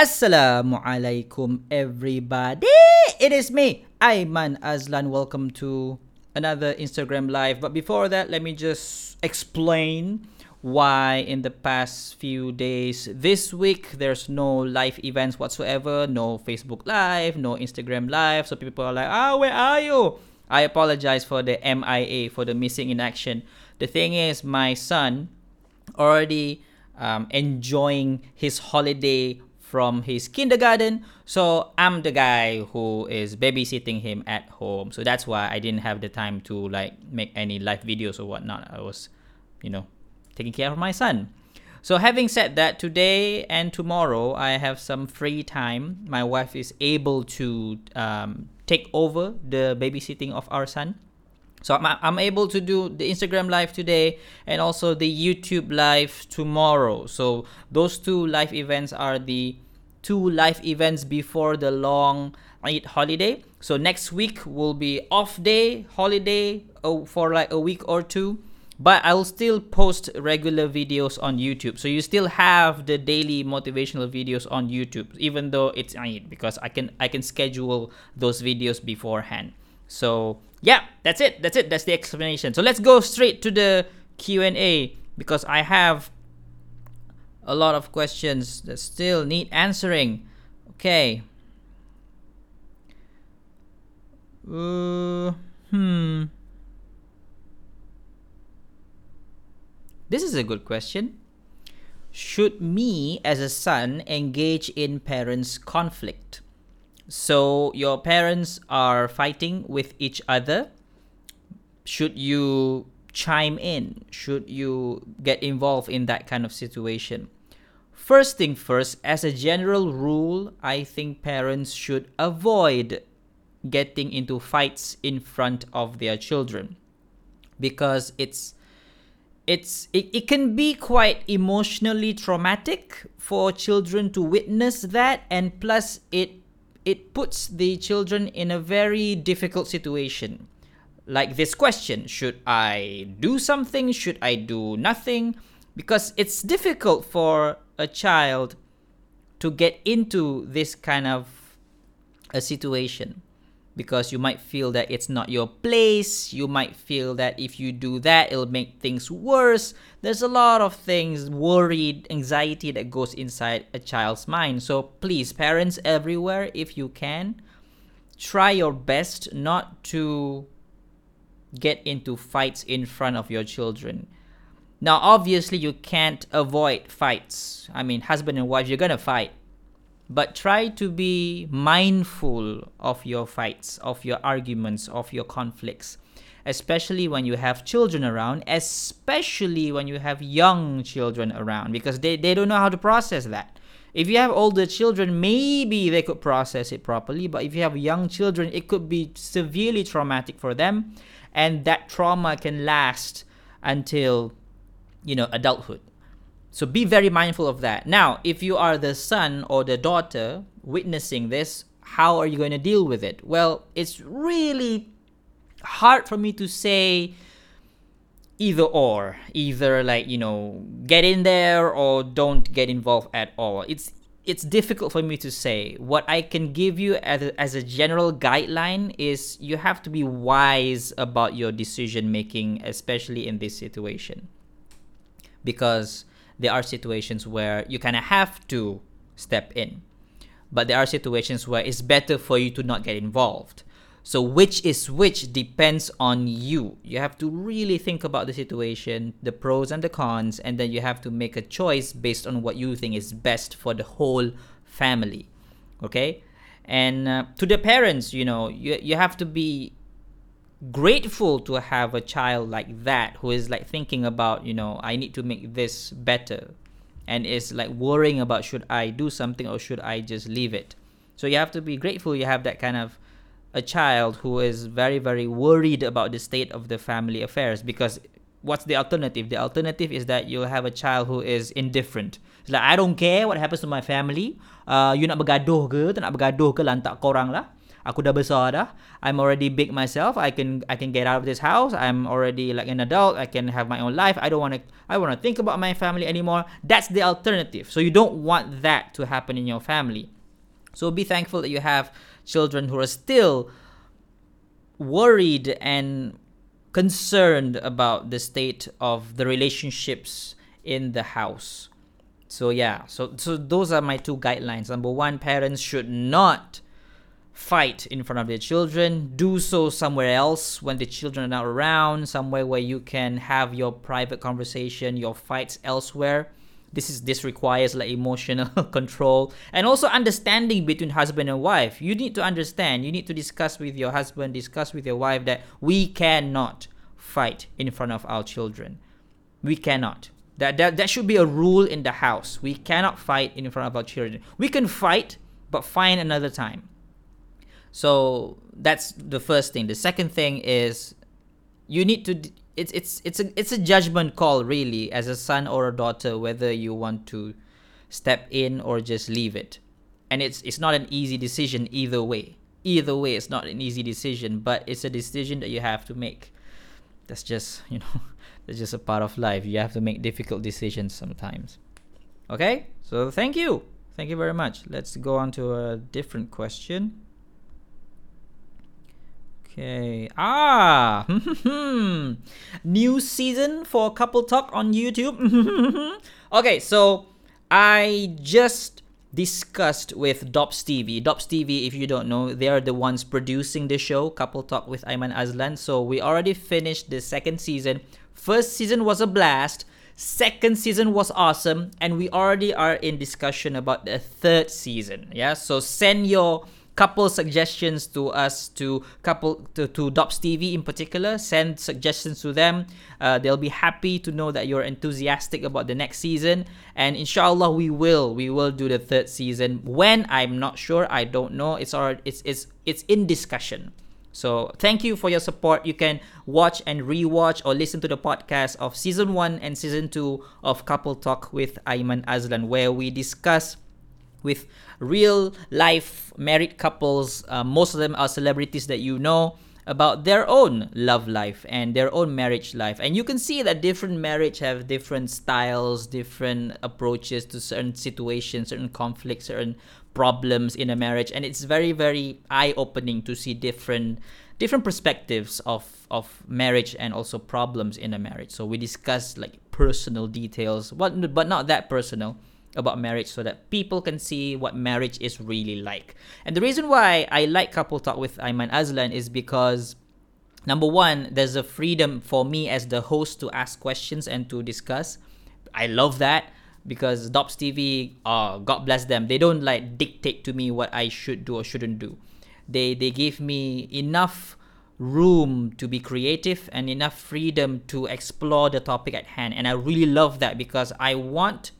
Assalamualaikum everybody. It is me, Aiman Azlan. Welcome to another Instagram live. But before that, let me just explain why in the past few days this week there's no live events whatsoever, no Facebook live, no Instagram live. So people are like, "Ah, where are you?" I apologize for the MIA for the missing in action. The thing is my son already um, enjoying his holiday from his kindergarten. So I'm the guy who is babysitting him at home. So that's why I didn't have the time to like make any live videos or whatnot. I was, you know, taking care of my son. So having said that, today and tomorrow I have some free time. My wife is able to um, take over the babysitting of our son. So I'm, I'm able to do the Instagram live today and also the YouTube live tomorrow. So those two live events are the two live events before the long Eid holiday. So next week will be off day, holiday oh, for like a week or two. But I'll still post regular videos on YouTube. So you still have the daily motivational videos on YouTube, even though it's Eid, because I can I can schedule those videos beforehand. So yeah, that's it. That's it. That's the explanation. So let's go straight to the Q&A because I have a lot of questions that still need answering. Okay. Uh, hmm. This is a good question. Should me as a son engage in parents' conflict? So your parents are fighting with each other. Should you chime in? Should you get involved in that kind of situation? First thing first, as a general rule, I think parents should avoid getting into fights in front of their children because it's it's it, it can be quite emotionally traumatic for children to witness that and plus it it puts the children in a very difficult situation. Like this question should i do something? Should i do nothing? Because it's difficult for a child to get into this kind of a situation because you might feel that it's not your place. You might feel that if you do that, it'll make things worse. There's a lot of things, worried, anxiety that goes inside a child's mind. So please, parents everywhere, if you can, try your best not to get into fights in front of your children. Now, obviously, you can't avoid fights. I mean, husband and wife, you're gonna fight but try to be mindful of your fights, of your arguments, of your conflicts, especially when you have children around, especially when you have young children around, because they, they don't know how to process that. If you have older children, maybe they could process it properly, but if you have young children, it could be severely traumatic for them, and that trauma can last until you know adulthood so be very mindful of that. Now, if you are the son or the daughter witnessing this, how are you going to deal with it? Well, it's really hard for me to say either or either like you know get in there or don't get involved at all it's it's difficult for me to say what i can give you as a, as a general guideline is you have to be wise about your decision making especially in this situation because there are situations where you kind of have to step in. But there are situations where it's better for you to not get involved. So, which is which depends on you. You have to really think about the situation, the pros and the cons, and then you have to make a choice based on what you think is best for the whole family. Okay? And uh, to the parents, you know, you, you have to be grateful to have a child like that who is like thinking about you know i need to make this better. And is like worrying about should i do something or should i just leave it. So you have to be grateful you have that kind of a child who is very very worried about the state of the family affairs. Because what's the alternative? The alternative is that you'll have a child who is indifferent. It's like i don't care what happens to my family. Uh, you nak bergaduh ke tak nak bergaduh ke lantak korang lah Aku dah besar dah. I'm already big myself. I can I can get out of this house. I'm already like an adult. I can have my own life. I don't want to I want to think about my family anymore. That's the alternative. So you don't want that to happen in your family. So be thankful that you have children who are still worried and concerned about the state of the relationships in the house. So yeah, so so those are my two guidelines. Number one, parents should not fight in front of their children. Do so somewhere else when the children are not around, somewhere where you can have your private conversation, your fights elsewhere. This is this requires like emotional control and also understanding between husband and wife. You need to understand, you need to discuss with your husband, discuss with your wife that we cannot fight in front of our children. We cannot that, that that should be a rule in the house. We cannot fight in front of our children. We can fight, but find another time. So that's the first thing. The second thing is you need to it's it's it's a it's a judgment call really as a son or a daughter whether you want to step in or just leave it. And it's it's not an easy decision either way. Either way it's not an easy decision, but it's a decision that you have to make. That's just, you know, it's just a part of life. You have to make difficult decisions sometimes. Okay? So thank you. Thank you very much. Let's go on to a different question. Okay. Ah, new season for Couple Talk on YouTube. okay, so I just discussed with Dops TV. Dops TV, if you don't know, they are the ones producing the show Couple Talk with Aiman Azlan. So we already finished the second season. First season was a blast. Second season was awesome, and we already are in discussion about the third season. Yeah, so send your couple suggestions to us to couple to, to Dops TV in particular. Send suggestions to them. Uh, they'll be happy to know that you're enthusiastic about the next season, and inshallah we will we will do the third season. When I'm not sure, I don't know. It's already it's it's it's in discussion. So thank you for your support. You can watch and rewatch or listen to the podcast of season one and season two of Couple Talk with Aiman Azlan, where we discuss with real life married couples. Uh, most of them are celebrities that you know about their own love life and their own marriage life. And you can see that different marriage have different styles different approaches to certain situations certain conflicts certain problems in a marriage. And it's very very eye opening to see different different perspectives of of marriage and also problems in a marriage. So we discuss like personal details but but not that personal about marriage so that people can see what marriage is really like. And the reason why I like Couple Talk with Aiman Azlan is because number one, there's a freedom for me as the host to ask questions and to discuss. I love that because Dops TV, uh, God bless them, they don't like dictate to me what I should do or shouldn't do. They they give me enough room to be creative and enough freedom to explore the topic at hand and I really love that because I want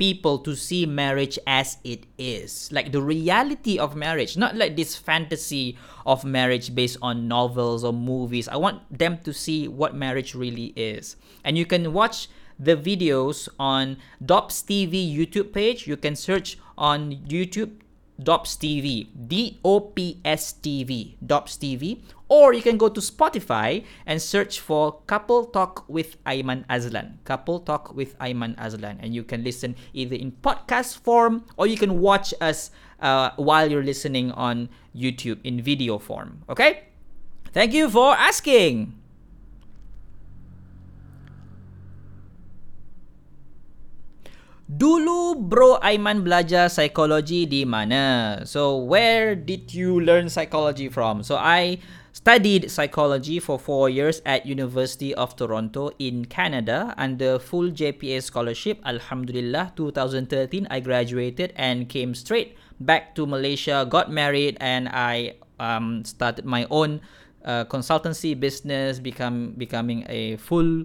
people to see marriage as it is. Like the reality of marriage not like this fantasy of marriage based on novels or movies. I want them to see what marriage really is. And you can watch the videos on dops tv youtube page. You can search on youtube Dops TV, D O P S TV, Dops TV, or you can go to Spotify and search for Couple Talk with Aiman Azlan. Couple Talk with Aiman Azlan, and you can listen either in podcast form or you can watch us uh, while you're listening on YouTube in video form. Okay? Thank you for asking. Dulu Bro Aiman belajar psychology di mana? So where did you learn psychology from? So I studied psychology for 4 years at University of Toronto in Canada under full JPA scholarship. Alhamdulillah 2013 I graduated and came straight back to Malaysia, got married and I um, started my own uh, consultancy business become becoming a full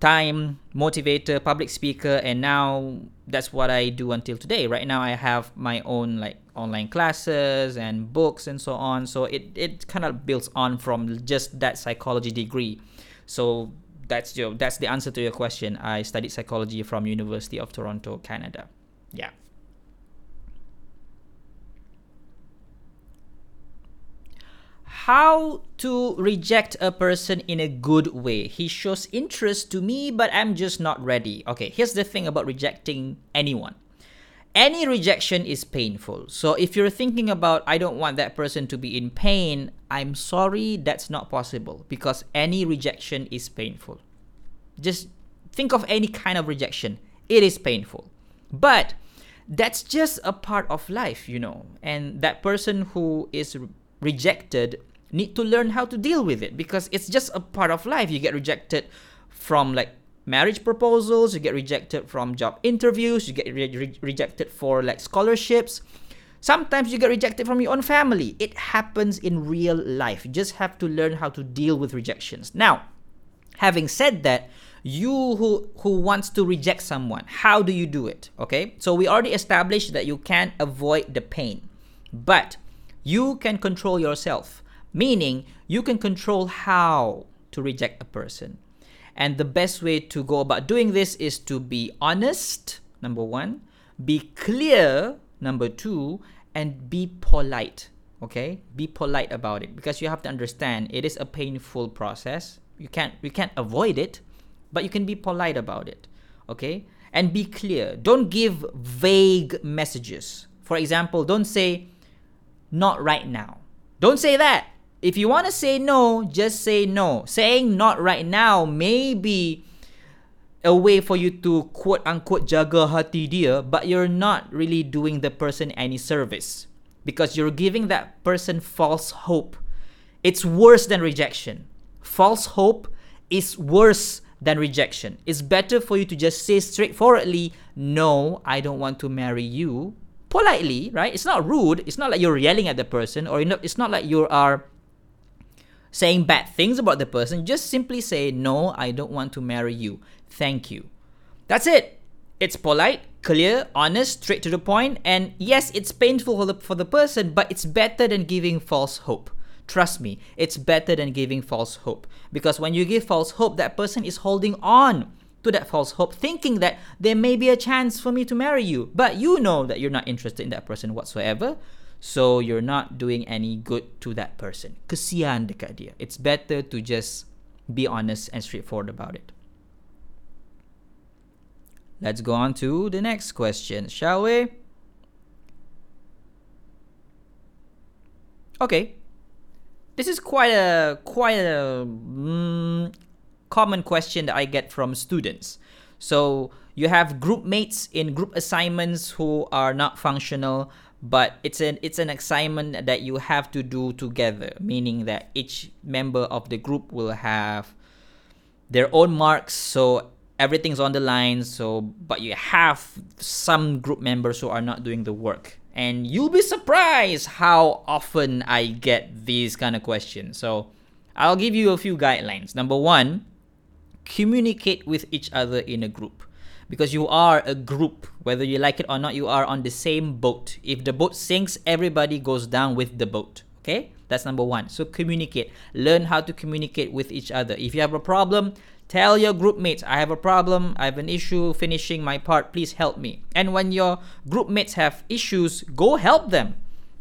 time motivator public speaker and now that's what i do until today. Right now i have my own like online classes and books and so on. So it, it kind of builds on from just that psychology degree. So that's your that's the answer to your question. I studied psychology from university of toronto canada. Yeah how to reject a person in a good way. He shows interest to me, but I'm just not ready. Okay, here's the thing about rejecting anyone. Any rejection is painful. So if you're thinking about, I don't want that person to be in pain, I'm sorry, that's not possible because any rejection is painful. Just think of any kind of rejection, it is painful. But that's just a part of life, you know. And that person who is rejected need to learn how to deal with it because it's just a part of life. You get rejected from like marriage proposals, you get rejected from job interviews, you get re- re- rejected for like scholarships. Sometimes you get rejected from your own family. It happens in real life. You just have to learn how to deal with rejections. Now, having said that, you who who wants to reject someone, how do you do it? Okay? So we already established that you can't avoid the pain. But you can control yourself, meaning you can control how to reject a person. And the best way to go about doing this is to be honest, number one, be clear, number two, and be polite. Okay? Be polite about it because you have to understand it is a painful process. You can't you can't avoid it, but you can be polite about it. Okay? And be clear. Don't give vague messages. For example, don't say, not right now. Don't say that. If you want to say no, just say no. Saying not right now may be a way for you to quote unquote jaga hati dia, but you're not really doing the person any service because you're giving that person false hope. It's worse than rejection. False hope is worse than rejection. It's better for you to just say straightforwardly, no, I don't want to marry you politely, right? It's not rude. It's not like you're yelling at the person or you know, it's not like you are saying bad things about the person. Just simply say, No, I don't want to marry you. Thank you. That's it. It's polite, clear, honest, straight to the point, and yes, it's painful for the, for the person, but it's better than giving false hope. Trust me, it's better than giving false hope. Because when you give false hope, that person is holding on to that false hope, thinking that there may be a chance for me to marry you. But you know that you're not interested in that person whatsoever. So you're not doing any good to that person. Kesian dekat dia. It's better to just be honest and straightforward about it. Let's go on to the next question, shall we? Okay. This is quite a quite a mm, common question that I get from students. So you have group mates in group assignments who are not functional, but it's an it's an assignment that you have to do together, meaning that each member of the group will have their own marks. So everything's on the line. So but you have some group members who are not doing the work. And you'll be surprised how often I get these kind of questions. So I'll give you a few guidelines. Number one, communicate with each other in a group. Because you are a group whether you like it or not you are on the same boat. If the boat sinks everybody goes down with the boat okay? That's number one. So communicate. Learn how to communicate with each other. If you have a problem tell your group mates i have a problem i have an issue finishing my part please help me. And when your group mates have issues go help them.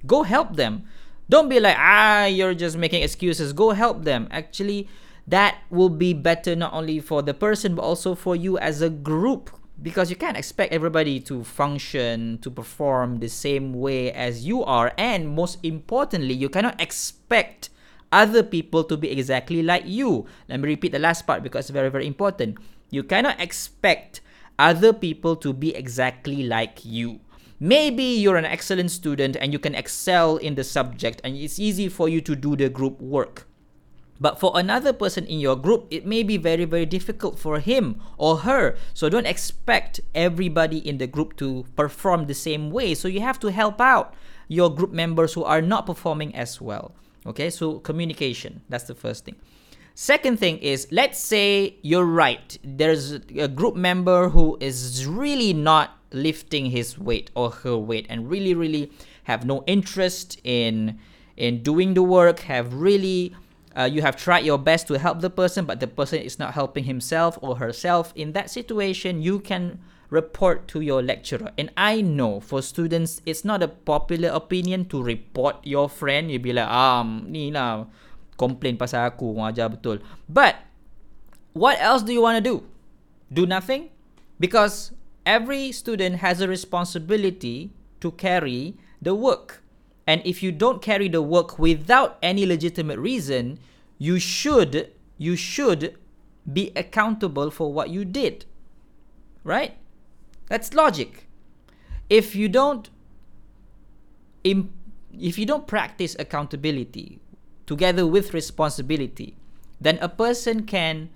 Go help them. Don't be like ah you're just making excuses. Go help them. Actually that will be better not only for the person but also for you as a group. Because you can't expect everybody to function to perform the same way as you are. And most importantly you cannot expect other people to be exactly like you. Let me repeat the last part because it's very very important. You cannot expect other people to be exactly like you. Maybe you're an excellent student and you can excel in the subject and it's easy for you to do the group work but for another person in your group, it may be very, very difficult for him or her. So don't expect everybody in the group to perform the same way. So you have to help out your group members who are not performing as well. Okay, so communication, that's the first thing. Second thing is, let's say you're right. There's a group member who is really not lifting his weight or her weight and really, really have no interest in in doing the work, have really uh, you have tried your best to help the person, but the person is not helping himself or herself. In that situation, you can report to your lecturer. And I know for students, it's not a popular opinion to report your friend. You be like, ah, ni lah, complain pasal aku, ajar betul. But, what else do you want to do? Do nothing? Because every student has a responsibility to carry the work. And if you don't carry the work without any legitimate reason, you should you should be accountable for what you did. Right? That's logic. If you don't if you don't practice accountability together with responsibility, then a person can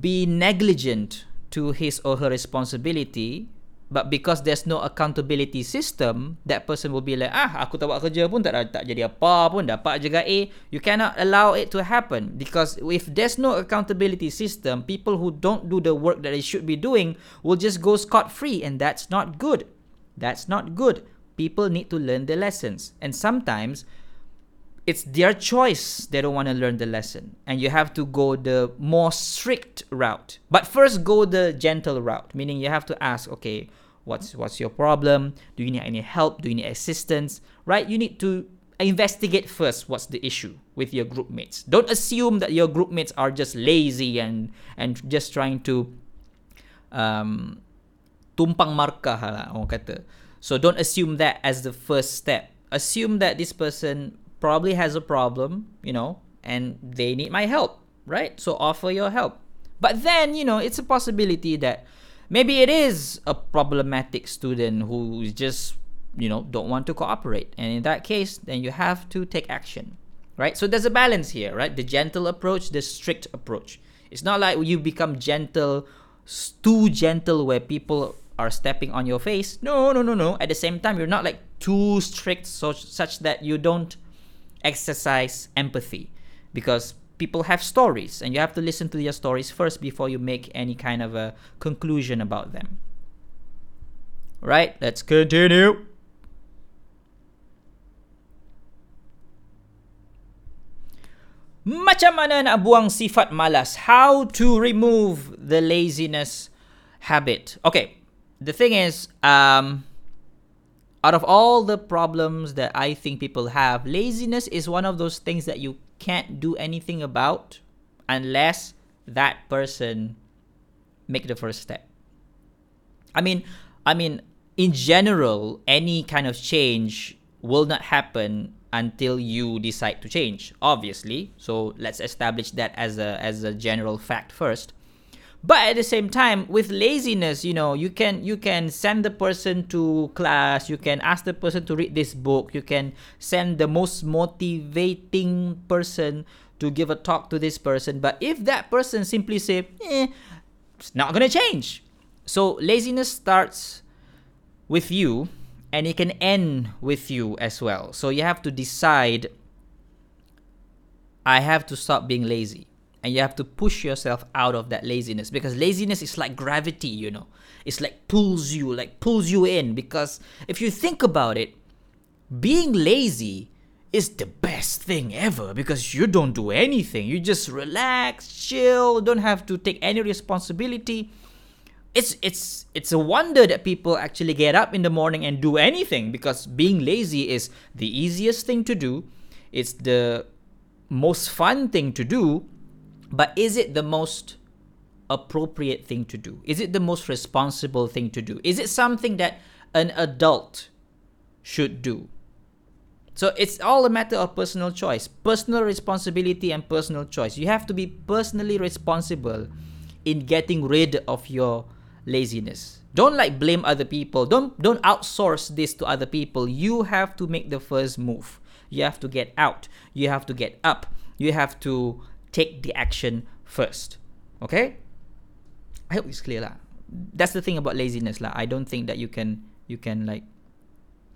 be negligent to his or her responsibility but because there's no accountability system that person will be like ah aku tak buat kerja pun tak tak jadi apa pun dapat juga A. You cannot allow it to happen because if there's no accountability system people who don't do the work that they should be doing will just go scot free and that's not good. That's not good. People need to learn the lessons. And sometimes it's their choice. They don't want to learn the lesson. And you have to go the more strict route. But first go the gentle route. Meaning you have to ask okay what's what's your problem? Do you need any help? Do you need assistance? Right? You need to investigate first what's the issue with your group mates. Don't assume that your group mates are just lazy and and just trying to um tumpang markah lah orang kata. So don't assume that as the first step. Assume that this person probably has a problem, you know, and they need my help, right? So offer your help. But then, you know, it's a possibility that maybe it is a problematic student who just, you know, don't want to cooperate. And in that case, then you have to take action, right? So there's a balance here, right? The gentle approach, the strict approach. It's not like you become gentle, too gentle, where people are stepping on your face. No, no, no, no. At the same time, you're not like too strict, so, such that you don't exercise empathy because people have stories and you have to listen to their stories first before you make any kind of a conclusion about them. Right, let's continue. Macam mana nak buang sifat malas? How to remove the laziness habit? Okay, the thing is, um, out of all the problems that I think people have, laziness is one of those things that you can't do anything about unless that person make the first step. I mean, I mean, in general, any kind of change will not happen until you decide to change obviously so let's establish that as a as a general fact first but at the same time with laziness you know you can you can send the person to class you can ask the person to read this book you can send the most motivating person to give a talk to this person. But if that person simply say eh, it's not gonna change. So laziness starts with you and it can end with you as well. So you have to decide i have to stop being lazy and you have to push yourself out of that laziness because laziness is like gravity you know. It's like pulls you like pulls you in because if you think about it being lazy is the best thing ever because you don't do anything. You just relax chill don't have to take any responsibility. It's it's it's a wonder that people actually get up in the morning and do anything because being lazy is the easiest thing to do. It's the most fun thing to do but is it the most appropriate thing to do? Is it the most responsible thing to do? Is it something that an adult should do? So it's all a matter of personal choice, personal responsibility, and personal choice. You have to be personally responsible in getting rid of your laziness. Don't like blame other people. Don't don't outsource this to other people. You have to make the first move. You have to get out. You have to get up. You have to take the action first. Okay? I hope it's clear lah. That's the thing about laziness lah. I don't think that you can you can like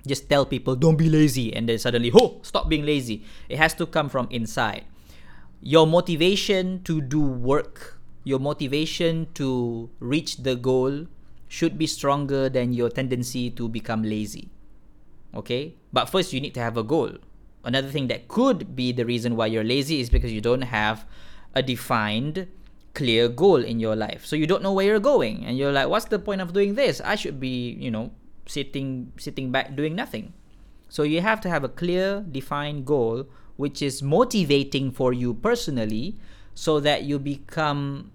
just tell people don't be lazy and then suddenly oh stop being lazy. It has to come from inside. Your motivation to do work, your motivation to reach the goal should be stronger than your tendency to become lazy. Okay? But first you need to have a goal another thing that could be the reason why you're lazy is because you don't have a defined clear goal in your life. So you don't know where you're going and you're like what's the point of doing this? I should be, you know, sitting sitting back doing nothing. So you have to have a clear defined goal which is motivating for you personally so that you become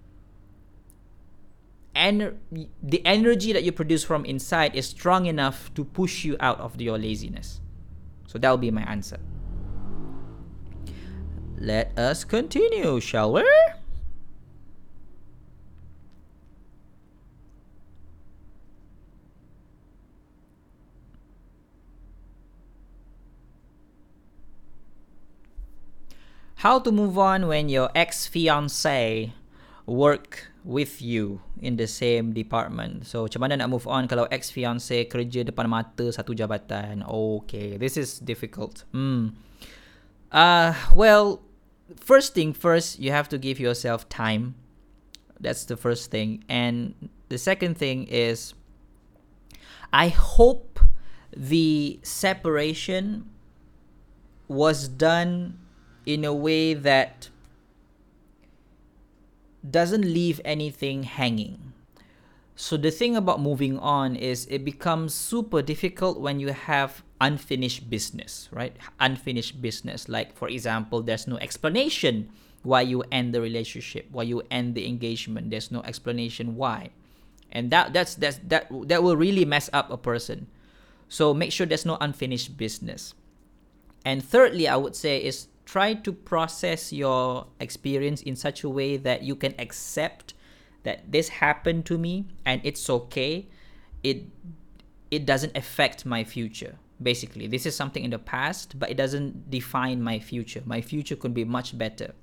and the energy that you produce from inside is strong enough to push you out of your laziness. So that will be my answer. Let us continue, shall we? How to move on when your ex-fiance work with you in the same department. So macam mana nak move on kalau ex-fiance kerja depan mata satu jabatan? Okay, this is difficult. Hmm. Uh, well, first thing first, you have to give yourself time. That's the first thing. And the second thing is I hope the separation was done in a way that doesn't leave anything hanging. So the thing about moving on is it becomes super difficult when you have unfinished business, right? Unfinished business. Like for example, there's no explanation why you end the relationship, why you end the engagement. There's no explanation why. And that that's that's that that will really mess up a person. So make sure there's no unfinished business. And thirdly, I would say is try to process your experience in such a way that you can accept that this happened to me and it's okay it it doesn't affect my future basically this is something in the past but it doesn't define my future my future could be much better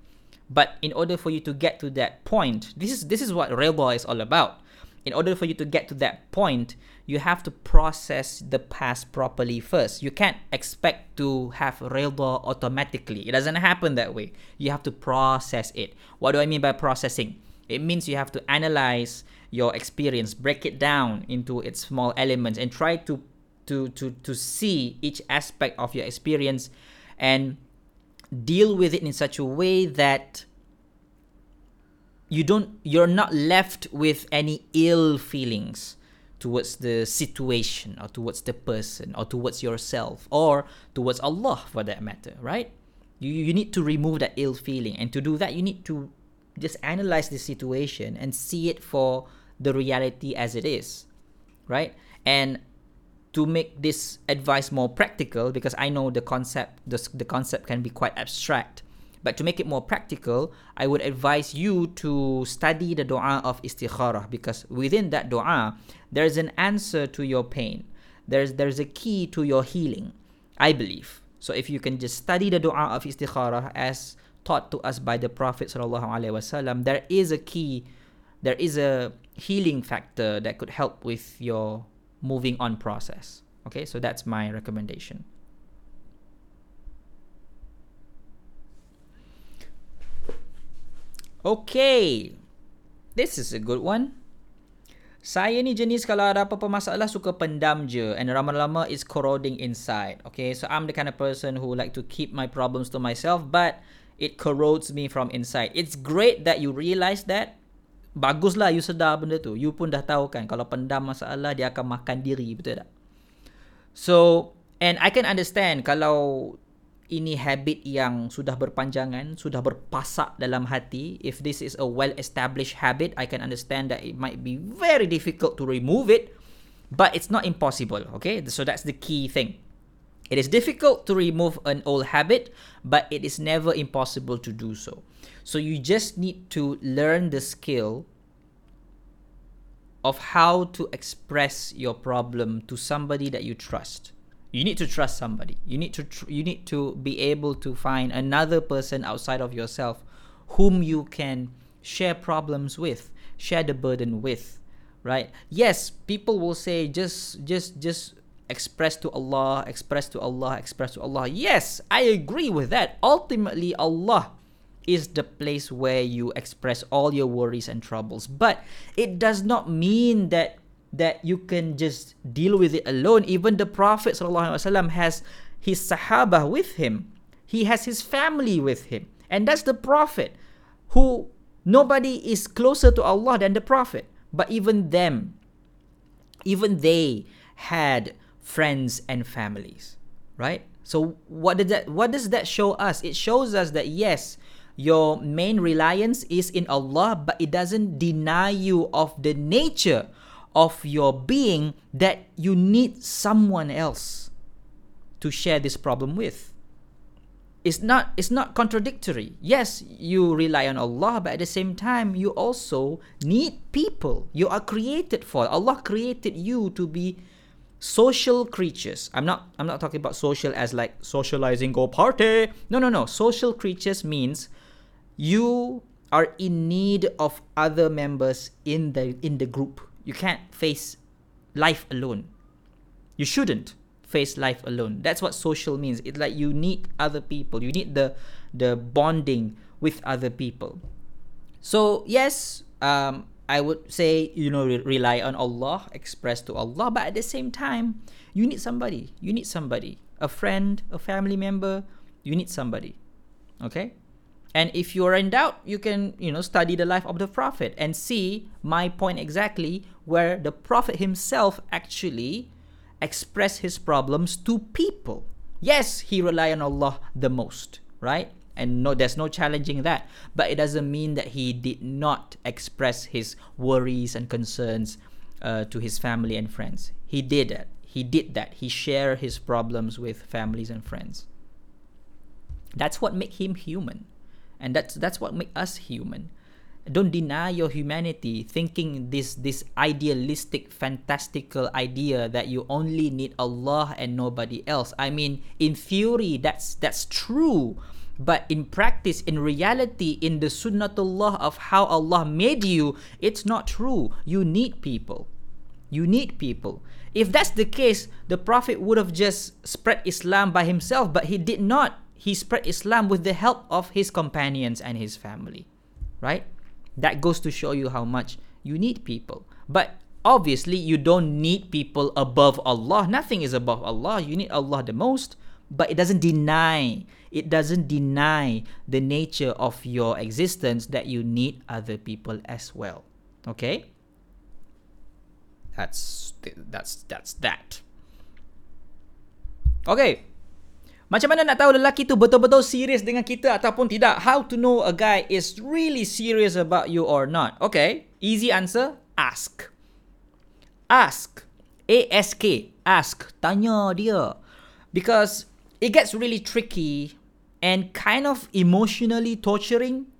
but in order for you to get to that point this is this is what Redha is all about in order for you to get to that point, you have to process the past properly first. You can't expect to have redha automatically. It doesn't happen that way. You have to process it. What do I mean by processing? It means you have to analyze your experience, break it down into its small elements, and try to to to to see each aspect of your experience and deal with it in such a way that you don't you're not left with any ill feelings towards the situation or towards the person or towards yourself or towards Allah for that matter, right? You you need to remove that ill feeling and to do that you need to just analyze the situation and see it for the reality as it is, right? And to make this advice more practical because I know the concept the, the concept can be quite abstract but to make it more practical, I would advise you to study the dua of istikharah because within that dua, there's an answer to your pain. There's there's a key to your healing, I believe. So if you can just study the dua of istikharah as taught to us by the Prophet wasallam, there is a key, there is a healing factor that could help with your moving on process. Okay, so that's my recommendation. Okay. This is a good one. Saya ni jenis kalau ada apa-apa masalah suka pendam je and lama-lama corroding inside. Okay, so I'm the kind of person who like to keep my problems to myself but it corrodes me from inside. It's great that you realize that. Baguslah you sedar benda tu. You pun dah tahu kan kalau pendam masalah dia akan makan diri, betul tak? So, and I can understand kalau ini habit yang sudah berpanjangan, sudah berpasak dalam hati, if this is a well-established habit, I can understand that it might be very difficult to remove it, but it's not impossible, okay? So that's the key thing. It is difficult to remove an old habit, but it is never impossible to do so. So you just need to learn the skill of how to express your problem to somebody that you trust. You need to trust somebody. You need to tr- you need to be able to find another person outside of yourself whom you can share problems with share the burden with right? Yes people will say just just just express to Allah express to Allah express to Allah yes i agree with that ultimately Allah is the place where you express all your worries and troubles but it does not mean that that you can just deal with it alone. Even the Prophet ﷺ has his Sahaba with him. He has his family with him. And that's the Prophet who Nobody is closer to Allah than the Prophet. But even them, even they had friends and families, right? So what did that what does that show us? It shows us that yes, your main reliance is in Allah, but it doesn't deny you of the nature of your being that you need someone else to share this problem with it's not it's not contradictory yes you rely on allah but at the same time you also need people you are created for allah created you to be social creatures i'm not i'm not talking about social as like socializing go party no no no social creatures means you are in need of other members in the in the group you can't face life alone you shouldn't face life alone. That's what social means. It's like you need other people. You need the the bonding with other people. So yes, um, I would say you know re- rely on Allah, express to Allah, but at the same time, you need somebody. You need somebody, a friend, a family member. You need somebody. Okay. And if you are in doubt, you can, you know, study the life of the Prophet and see my point exactly where the Prophet himself actually express his problems to people. Yes, he rely on Allah the most, right? And no, there's no challenging that. But it doesn't mean that he did not express his worries and concerns uh, to his family and friends. He did that. He did that. He shared his problems with families and friends. That's what make him human, and that's that's what make us human don't deny your humanity thinking this this idealistic fantastical idea that you only need Allah and nobody else i mean in theory that's that's true but in practice in reality in the sunnatullah of how Allah made you it's not true you need people you need people if that's the case the prophet would have just spread islam by himself but he did not he spread islam with the help of his companions and his family right that goes to show you how much you need people. But obviously, you don't need people above Allah. Nothing is above Allah. You need Allah the most, but it doesn't deny it doesn't deny the nature of your existence that you need other people as well. Okay? That's that's that's that. Okay. Macam mana nak tahu lelaki tu betul-betul serius dengan kita ataupun tidak? How to know a guy is really serious about you or not? Okay, easy answer, ask. Ask. A-S-K. Ask. Tanya dia. Because it gets really tricky and kind of emotionally torturing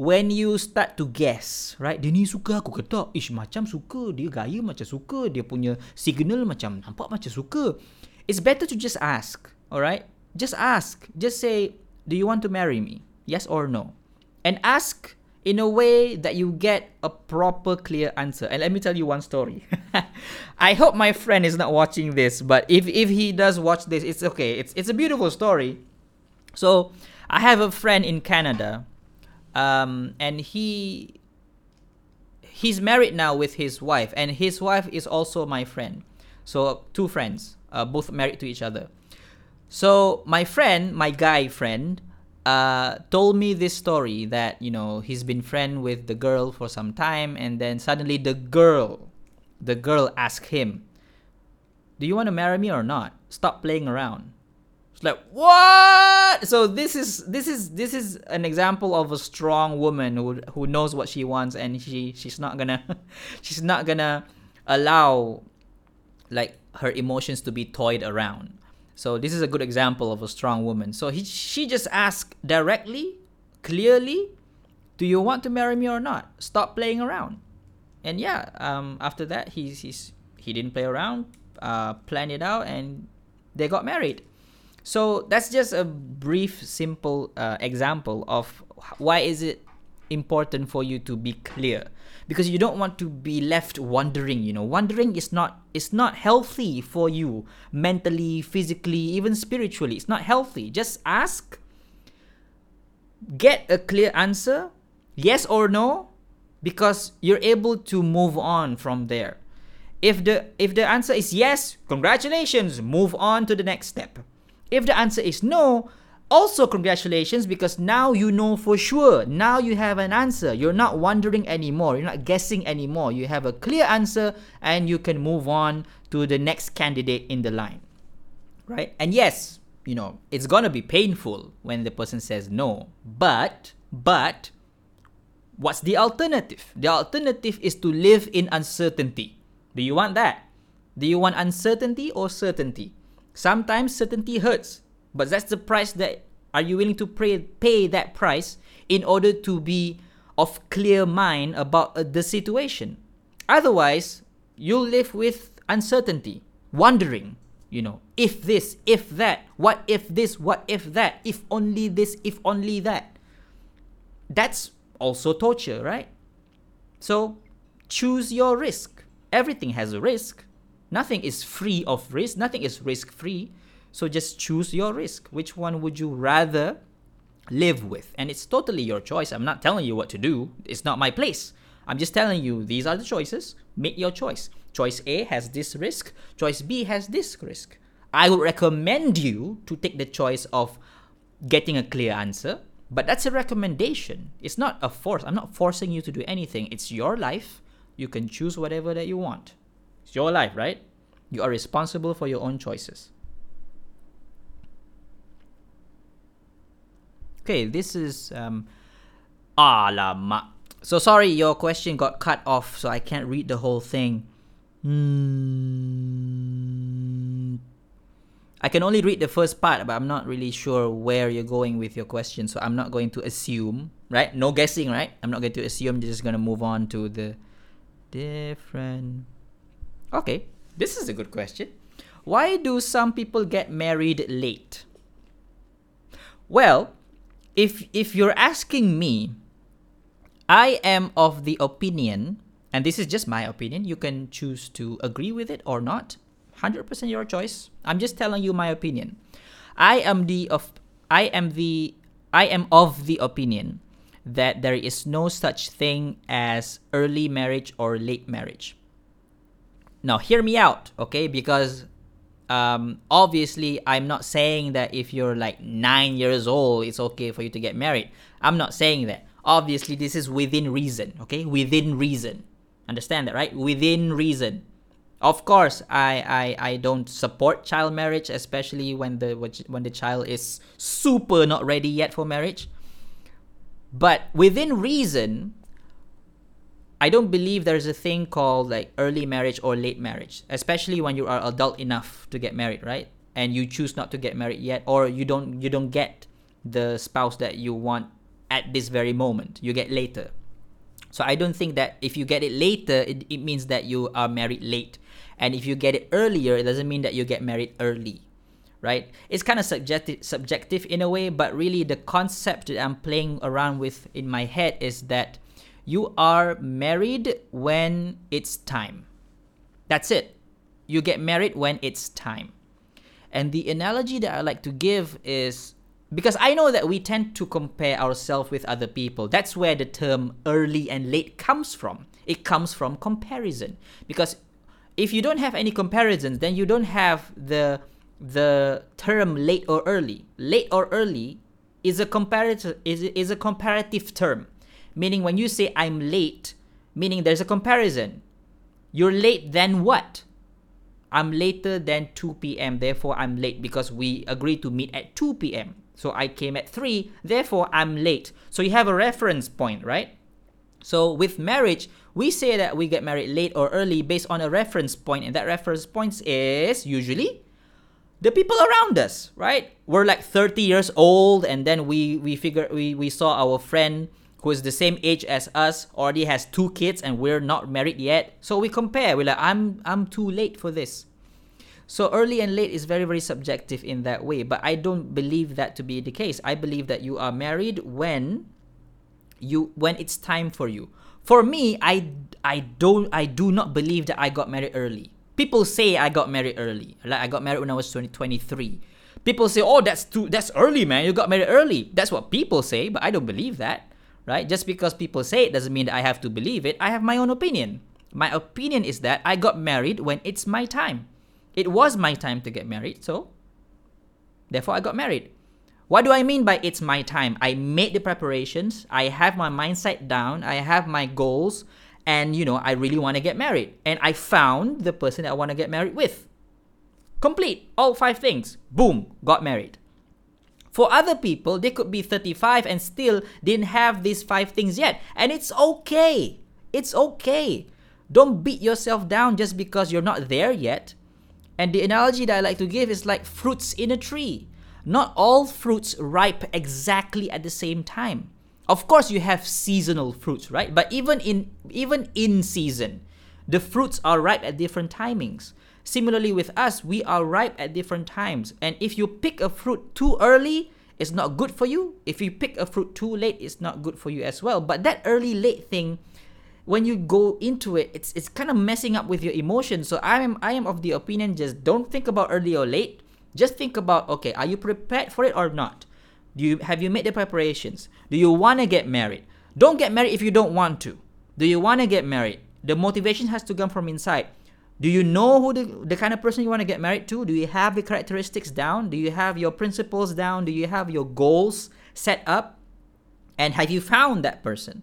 when you start to guess, right? Dia ni suka aku kata, ish macam suka, dia gaya macam suka, dia punya signal macam nampak macam suka. It's better to just ask. Alright? Just ask. Just say, Do you want to marry me? Yes or no? And ask in a way that you get a proper, clear answer. And let me tell you one story. I hope my friend is not watching this, but if, if he does watch this, it's okay. It's, it's a beautiful story. So, I have a friend in Canada, um, and he he's married now with his wife, and his wife is also my friend. So, two friends, uh, both married to each other. So my friend, my guy friend, uh, told me this story that you know he's been friend with the girl for some time, and then suddenly the girl, the girl asked him, "Do you want to marry me or not? Stop playing around." It's like what? So this is this is this is an example of a strong woman who who knows what she wants, and she she's not gonna she's not gonna allow like her emotions to be toyed around. So this is a good example of a strong woman. So he, she just asked directly, clearly, "Do you want to marry me or not? Stop playing around." And yeah, um, after that, he's, he's he didn't play around, uh, planned it out, and they got married. So that's just a brief, simple uh, example of why is it important for you to be clear? Because you don't want to be left wondering you know. Wondering is not is not healthy for you mentally physically even spiritually. It's not healthy. Just ask get a clear answer yes or no because you're able to move on from there. If the if the answer is yes congratulations move on to the next step if the answer is no Also, congratulations because now you know for sure. Now you have an answer. You're not wondering anymore. You're not guessing anymore. You have a clear answer and you can move on to the next candidate in the line. Right? And yes, you know, it's going to be painful when the person says no. But, but, what's the alternative? The alternative is to live in uncertainty. Do you want that? Do you want uncertainty or certainty? Sometimes certainty hurts, but that's the price that are you willing to pay, pay that price in order to be of clear mind about uh, the situation. Otherwise, you'll live with uncertainty, wondering, you know, if this, if that, what if this, what if that, if only this, if only that. That's also torture, right? So choose your risk. Everything has a risk. Nothing is free of risk, nothing is risk free. So just choose your risk. Which one would you rather live with? And it's totally your choice. I'm not telling you what to do, it's not my place. I'm just telling you these are the choices. Make your choice. Choice A has this risk, choice B has this risk. I would recommend you to take the choice of getting a clear answer, but that's a recommendation. It's not a force. I'm not forcing you to do anything. It's your life. You can choose whatever that you want. It's your life, right? You are responsible for your own choices. Okay, this is um. So sorry, your question got cut off, so I can't read the whole thing. Hmm. I can only read the first part, but I'm not really sure where you're going with your question, so I'm not going to assume, right? No guessing, right? I'm not going to assume. Just gonna move on to the different. Okay, this is a good question. Why do some people get married late? Well, if if you're asking me, I am of the opinion, and this is just my opinion. You can choose to agree with it or not. 100% your choice. I'm just telling you my opinion. I am the of I am the I am of the opinion that there is no such thing as early marriage or late marriage. Now, hear me out, okay? Because um, obviously, I'm not saying that if you're like nine years old, it's okay for you to get married. I'm not saying that. Obviously, this is within reason, okay? Within reason. Understand that, right? Within reason. Of course, I, I, I don't support child marriage, especially when the when the child is super not ready yet for marriage. But within reason, I don't believe there's a thing called like early marriage or late marriage, especially when you are adult enough to get married, right? And you choose not to get married yet, or you don't you don't get the spouse that you want at this very moment. You get later. So I don't think that if you get it later, it, it means that you are married late. And if you get it earlier, it doesn't mean that you get married early. Right? It's kind of subjective subjective in a way, but really the concept that I'm playing around with in my head is that you are married when it's time. That's it. You get married when it's time. And the analogy that I like to give is because I know that we tend to compare ourselves with other people. That's where the term early and late comes from. It comes from comparison. Because if you don't have any comparisons, then you don't have the the term late or early. Late or early is a comparative is, is a comparative term meaning when you say I'm late, meaning there's a comparison. You're late then what? I'm later than 2 p.m. Therefore, I'm late because we agreed to meet at 2 p.m. So I came at 3, therefore I'm late. So you have a reference point, right? So with marriage, we say that we get married late or early based on a reference point, and that reference point is usually the people around us, right? We're like 30 years old, and then we we figure we, we saw our friend who is the same age as us already has two kids and we're not married yet. So we compare. We're like i'm i'm too late for this. So early and late is very very subjective in that way but i don't believe that to be the case. I believe that you are married when you when it's time for you. For me i i don't i do not believe that i got married early. People say i got married early. Like i got married when i was 20, 23 people say oh that's too that's early man. You got married early. That's what people say but i don't believe that right? Just because people say it doesn't mean that I have to believe it. I have my own opinion. My opinion is that I got married when it's my time. It was my time to get married, so therefore I got married. What do I mean by it's my time? I made the preparations, I have my mindset down, I have my goals, and you know, I really want to get married. And I found the person that I want to get married with. Complete all five things. Boom, got married. For other people, they could be 35 and still didn't have these five things yet. And it's okay. It's okay. Don't beat yourself down just because you're not there yet. And the analogy that I like to give is like fruits in a tree. Not all fruits ripe exactly at the same time. Of course, you have seasonal fruits, right? But even in even in season, the fruits are ripe at different timings. Similarly, with us, we are ripe at different times. And if you pick a fruit too early, it's not good for you. If you pick a fruit too late, it's not good for you as well. But that early late thing, when you go into it, it's it's kind of messing up with your emotions. So I am I am of the opinion just don't think about early or late. Just think about okay, are you prepared for it or not? Do you have you made the preparations? Do you want to get married? Don't get married if you don't want to. Do you want to get married? The motivation has to come from inside. Do you know who the, the kind of person you want to get married to? Do you have the characteristics down? Do you have your principles down? Do you have your goals set up? And have you found that person?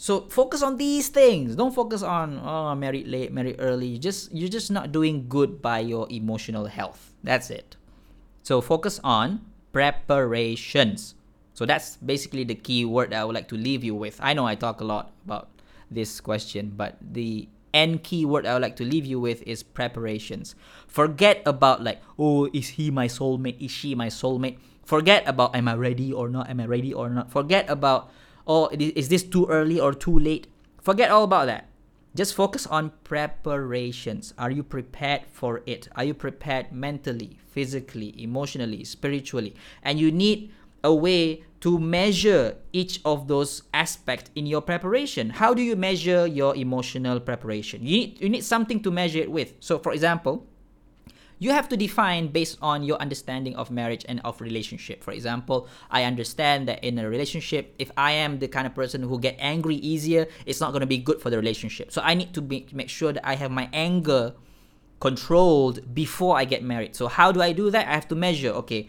So focus on these things. Don't focus on oh married late, married early. You just you're just not doing good by your emotional health. That's it. So focus on preparations. So that's basically the key word that I would like to leave you with. I know I talk a lot about this question, but the end key word I would like to leave you with is preparations. Forget about like, oh, is he my soulmate? Is she my soulmate? Forget about am I ready or not? Am I ready or not? Forget about oh, is this too early or too late? Forget all about that. Just focus on preparations. Are you prepared for it? Are you prepared mentally, physically, emotionally, spiritually? And you need a way to measure each of those aspects in your preparation. How do you measure your emotional preparation? You need, you need something to measure it with. So, for example, you have to define based on your understanding of marriage and of relationship. For example, I understand that in a relationship, if I am the kind of person who get angry easier, it's not going to be good for the relationship. So I need to make, make sure that I have my anger controlled before I get married. So how do I do that? I have to measure, okay,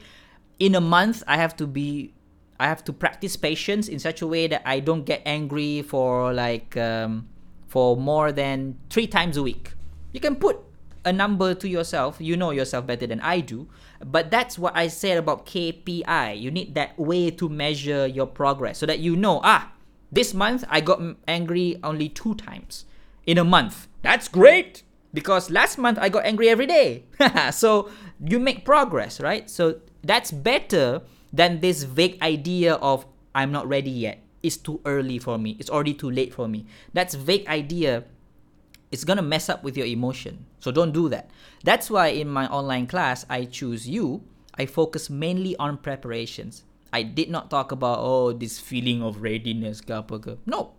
in a month I have to be I have to practice patience in such a way that I don't get angry for like um, for more than three times a week. You can put a number to yourself. You know yourself better than I do. But that's what I said about KPI. You need that way to measure your progress so that you know, ah, this month I got angry only two times in a month. That's great because last month I got angry every day. so you make progress, right? So that's better than this vague idea of I'm not ready yet. It's too early for me. It's already too late for me. That's vague idea. It's gonna mess up with your emotion. So don't do that. That's why in my online class, I choose you. I focus mainly on preparations. I did not talk about oh this feeling of readiness, No,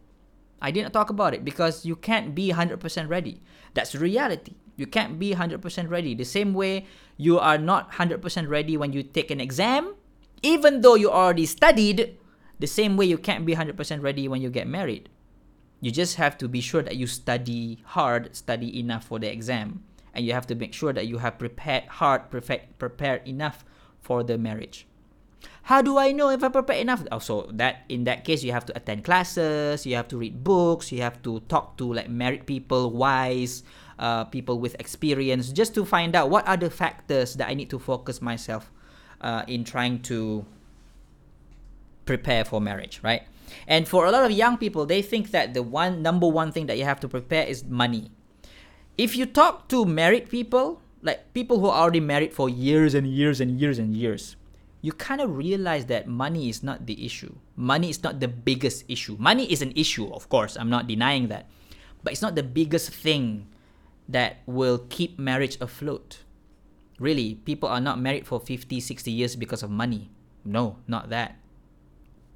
I didn't talk about it because you can't be 100% ready. That's reality. You can't be 100% ready. The same way you are not 100% ready when you take an exam even though you already studied, the same way you can't be 100% ready when you get married. You just have to be sure that you study hard, study enough for the exam, and you have to make sure that you have prepared hard, prepared, enough for the marriage. How do I know if I prepared enough? Oh, also, that in that case, you have to attend classes, you have to read books, you have to talk to like married people, wise uh, people with experience, just to find out what are the factors that I need to focus myself uh, in trying to prepare for marriage, right? And for a lot of young people, they think that the one number one thing that you have to prepare is money. If you talk to married people, like people who are already married for years and years and years and years, you kind of realize that money is not the issue. Money is not the biggest issue. Money is an issue, of course, I'm not denying that. But it's not the biggest thing that will keep marriage afloat. Really, people are not married for 50, 60 years because of money. No, not that.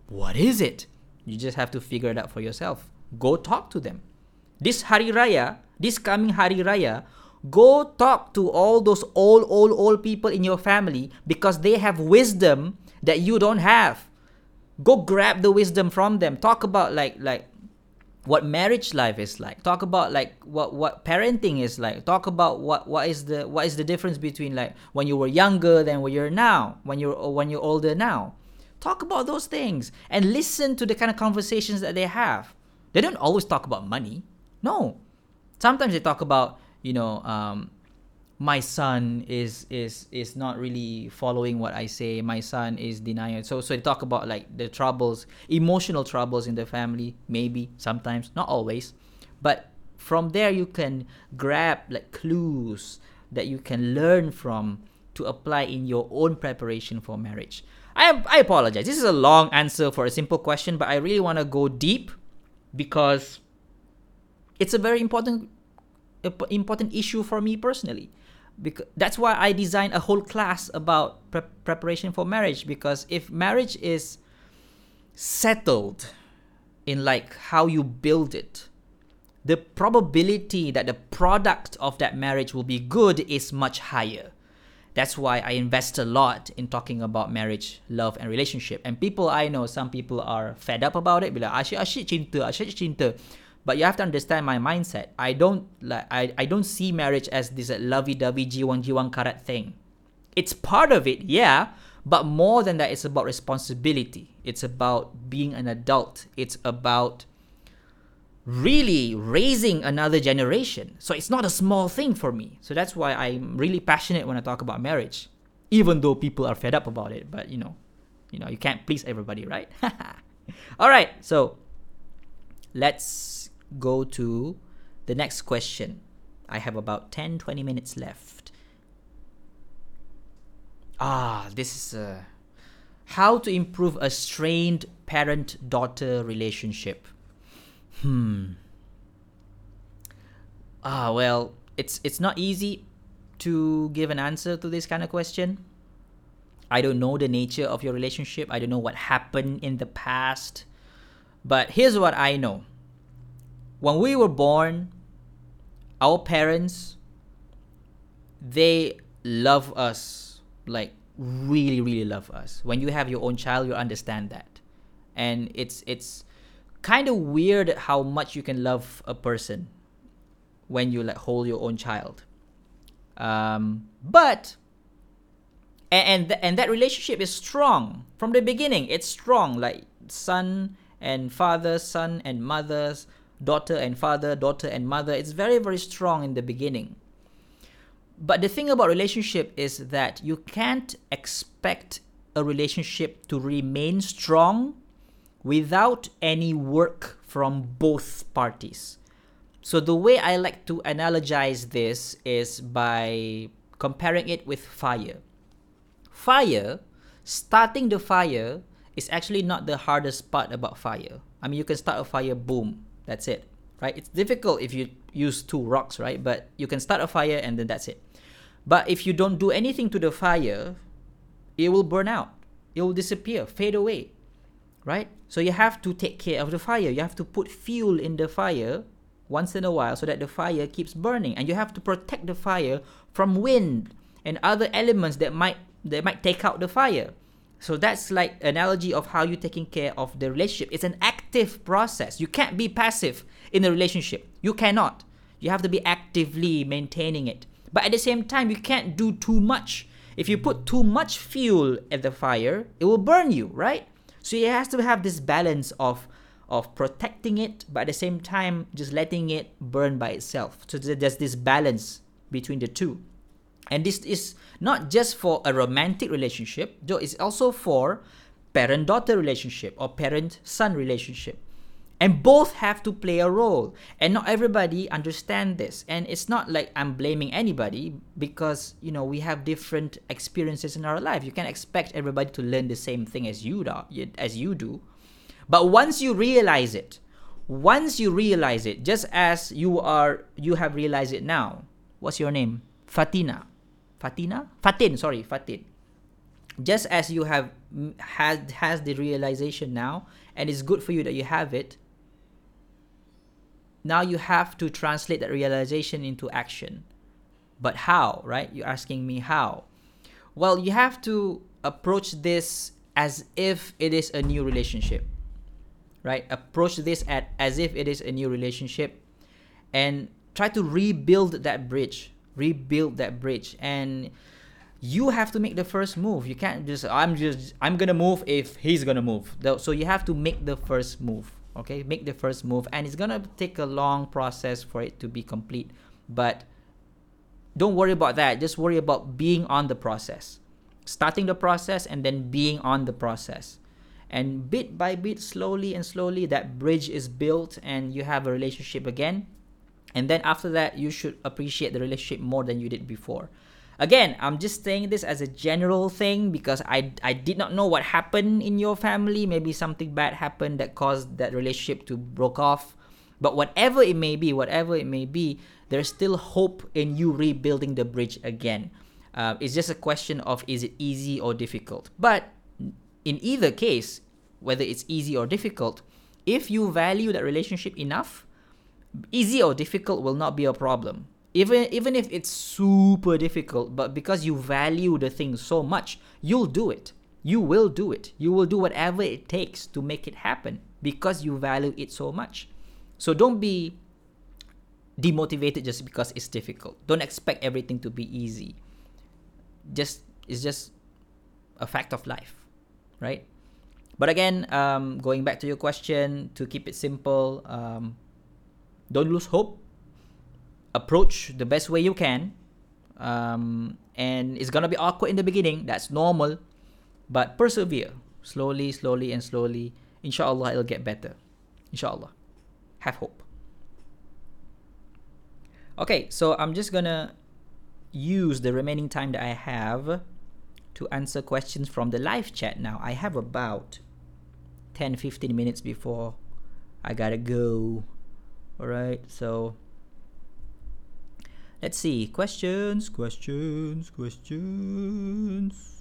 What is it? You just have to figure it out for yourself. Go talk to them. This Hari Raya, this coming Hari Raya, go talk to all those old, old, old people in your family because they have wisdom that you don't have. Go grab the wisdom from them. Talk about like like what marriage life is like. Talk about like what what parenting is like. Talk about what what is the what is the difference between like when you were younger than when you're now when you're when you're older now. Talk about those things and listen to the kind of conversations that they have. They don't always talk about money. No. Sometimes they talk about you know um, my son is is is not really following what I say. My son is denying. So so they talk about like the troubles, emotional troubles in the family, maybe sometimes, not always. But from there you can grab like clues that you can learn from to apply in your own preparation for marriage. I I apologize. This is a long answer for a simple question, but I really want to go deep because it's a very important important issue for me personally because that's why I designed a whole class about pre- preparation for marriage because if marriage is settled in like how you build it the probability that the product of that marriage will be good is much higher that's why I invest a lot in talking about marriage, love, and relationship. And people I know, some people are fed up about it. Bila ah, asyik asyik cinta, asyik cinta. But you have to understand my mindset. I don't like I, I don't see marriage as this lovey-dovey jiwang jiwang karat thing. It's part of it, yeah, but more than that, it's about responsibility. It's about being an adult. It's about really raising another generation. So it's not a small thing for me. So that's why I'm really passionate when I talk about marriage, even though people are fed up about it. But you know, you know, you can't please everybody, right? All right, so let's go to the next question. I have about 10 20 minutes left. Ah, this is uh, how to improve a strained parent daughter relationship. Hmm. Ah, well, it's it's not easy to give an answer to this kind of question. I don't know the nature of your relationship. I don't know what happened in the past. But here's what I know when we were born, our parents they love us like really really love us. When you have your own child, you understand that. And it's it's kind of weird how much you can love a person when you like hold your own child. Um, but and and, th- and that relationship is strong from the beginning. It's strong, like son and father, son and mothers, daughter and father, daughter and mother. It's very, very strong in the beginning. But the thing about relationship is that you can't expect a relationship to remain strong without any work from both parties. So the way I like to analogize this is by comparing it with fire. Fire, starting the fire is actually not the hardest part about fire. I mean, you can start a fire, boom, that's it, right? It's difficult if you use two rocks, right? But you can start a fire and then that's it. But if you don't do anything to the fire, it will burn out. It will disappear, fade away, right? So you have to take care of the fire. You have to put fuel in the fire once in a while so that the fire keeps burning and you have to protect the fire from wind and other elements that might that might take out the fire so that's like analogy of how you're taking care of the relationship. It's an active process. You can't be passive in a relationship. You cannot. You have to be actively maintaining it. But at the same time, you can't do too much. If you put too much fuel at the fire, it will burn you, right? So it has to have this balance of of protecting it, but at the same time just letting it burn by itself. So there's this balance between the two. And this is not just for a romantic relationship, though it's also for parent daughter relationship or parent son relationship. And both have to play a role. And not everybody understand this. And it's not like I'm blaming anybody because, you know, we have different experiences in our life. You can't expect everybody to learn the same thing as you do, as you do. But once you realize it, once you realize it, just as you are you have realized it now. What's your name? Fatina Fatina? Fatin, sorry, Fatin. Just as you have had has the realization now, and it's good for you that you have it. Now you have to translate that realization into action. But how, right? You're asking me how. Well, you have to approach this as if it is a new relationship. right? Approach this at as if it is a new relationship and try to rebuild that bridge. Rebuild that bridge and you have to make the first move. You can't just I'm just I'm gonna move if he's gonna move. So you have to make the first move. Okay, make the first move, and it's gonna take a long process for it to be complete. But don't worry about that. Just worry about being on the process, starting the process, and then being on the process. And bit by bit, slowly and slowly, that bridge is built, and you have a relationship again. And then after that, you should appreciate the relationship more than you did before. Again, I'm just saying this as a general thing because I, I did not know what happened in your family. Maybe something bad happened that caused that relationship to broke off. But whatever it may be, whatever it may be, there's still hope in you rebuilding the bridge again. Uh, it's just a question of is it easy or difficult. But in either case, whether it's easy or difficult, if you value that relationship enough, easy or difficult will not be a problem even even if it's super difficult but because you value the thing so much you'll do it. You will do it. You will do whatever it takes to make it happen because you value it so much. So don't be demotivated just because it's difficult. Don't expect everything to be easy. Just it's just a fact of life right? But again um, going back to your question to keep it simple um, don't lose hope approach the best way you can. Um, and it's gonna be awkward in the beginning. That's normal, but persevere slowly, slowly, and slowly. Inshallah, it'll get better. Inshallah, have hope. Okay, so I'm just gonna use the remaining time that I have to answer questions from the live chat now. I have about 10 15 minutes before I gotta go. Alright, so Let's see. Questions, questions, questions.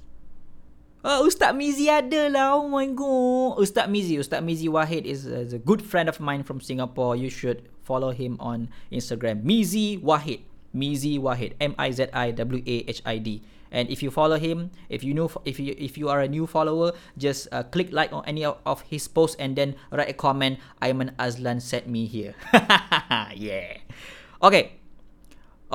Oh, Ustaz Mizi ada lah. Oh my god. Ustaz Mizi, Ustaz Mizi Wahid is, is a good friend of mine from Singapore. You should follow him on Instagram. Mizi Wahid. Mizi Wahid. M I Z I W A H I D. And if you follow him, if you know, if you if you are a new follower, just uh, click like on any of his posts and then write a comment. Aiman Azlan sent me here. yeah. Okay.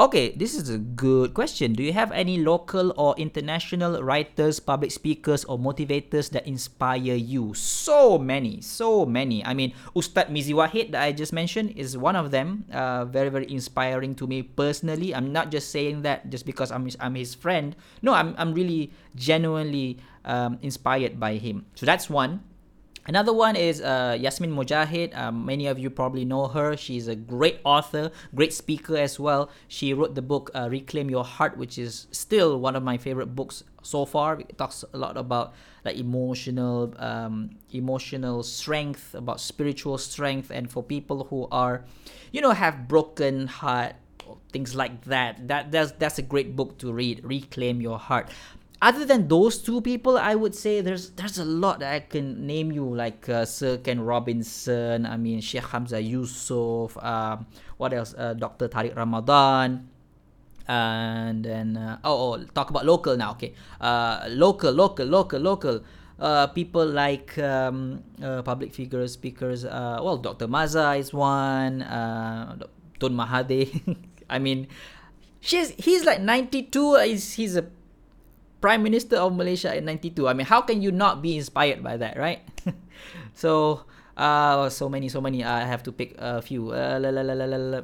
Okay, this is a good question. Do you have any local or international writers, public speakers, or motivators that inspire you? So many, so many. I mean, Ustad Mizi Wahid that I just mentioned is one of them. Uh, very, very inspiring to me personally. I'm not just saying that just because I'm his, I'm his friend. No, I'm, I'm really genuinely um, inspired by him. So that's one. Another one is uh, Yasmin Mogahed. Um, many of you probably know her. She's a great author, great speaker as well. She wrote the book uh, Reclaim Your Heart, which is still one of my favorite books so far. It talks a lot about like emotional, um, emotional strength, about spiritual strength, and for people who are, you know, have broken heart, things like that. That that's that's a great book to read. Reclaim Your Heart other than those two people, I would say there's there's a lot that I can name you like uh, Sir Ken Robinson. I mean Sheikh Hamza Yusuf. Um, what else? Uh, Dr. Tariq Ramadan. And then uh, oh, oh, talk about local now. Okay, uh, local, local, local, local. Uh, people like um, uh, public figures, speakers. Uh, well, Dr. Maza is one. Uh, Tun Mahathir. I mean, she's he's like 92. He's he's a prime minister of Malaysia in 92. I mean, how can you not be inspired by that, right? so, uh, so many, so many. I have to pick a few. Uh, la, la, la, la, la.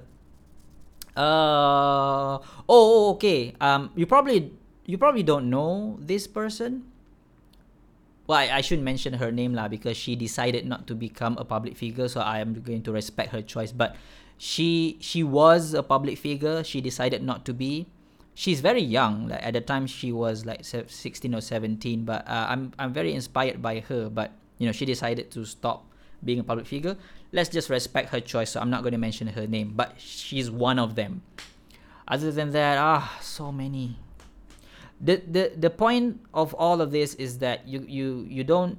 Uh, oh, okay. Um, you probably you probably don't know this person. Well, I, I shouldn't mention her name lah because she decided not to become a public figure, so I am going to respect her choice. But she she was a public figure. She decided not to be she's very young. Like at the time, she was like 16 or 17. But uh, I'm I'm very inspired by her. But you know, she decided to stop being a public figure. Let's just respect her choice. So I'm not going to mention her name, but she's one of them. Other than that, ah, so many. The the the point of all of this is that you you you don't